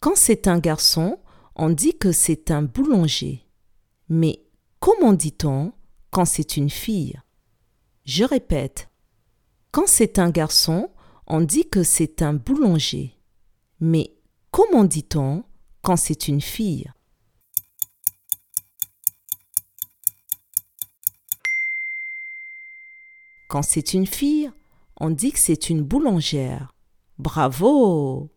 Quand c'est un garçon, on dit que c'est un boulanger. Mais comment dit-on quand c'est une fille? Je répète. Quand c'est un garçon, on dit que c'est un boulanger. Mais comment dit-on quand c'est une fille? Quand c'est une fille, on dit que c'est une boulangère. Bravo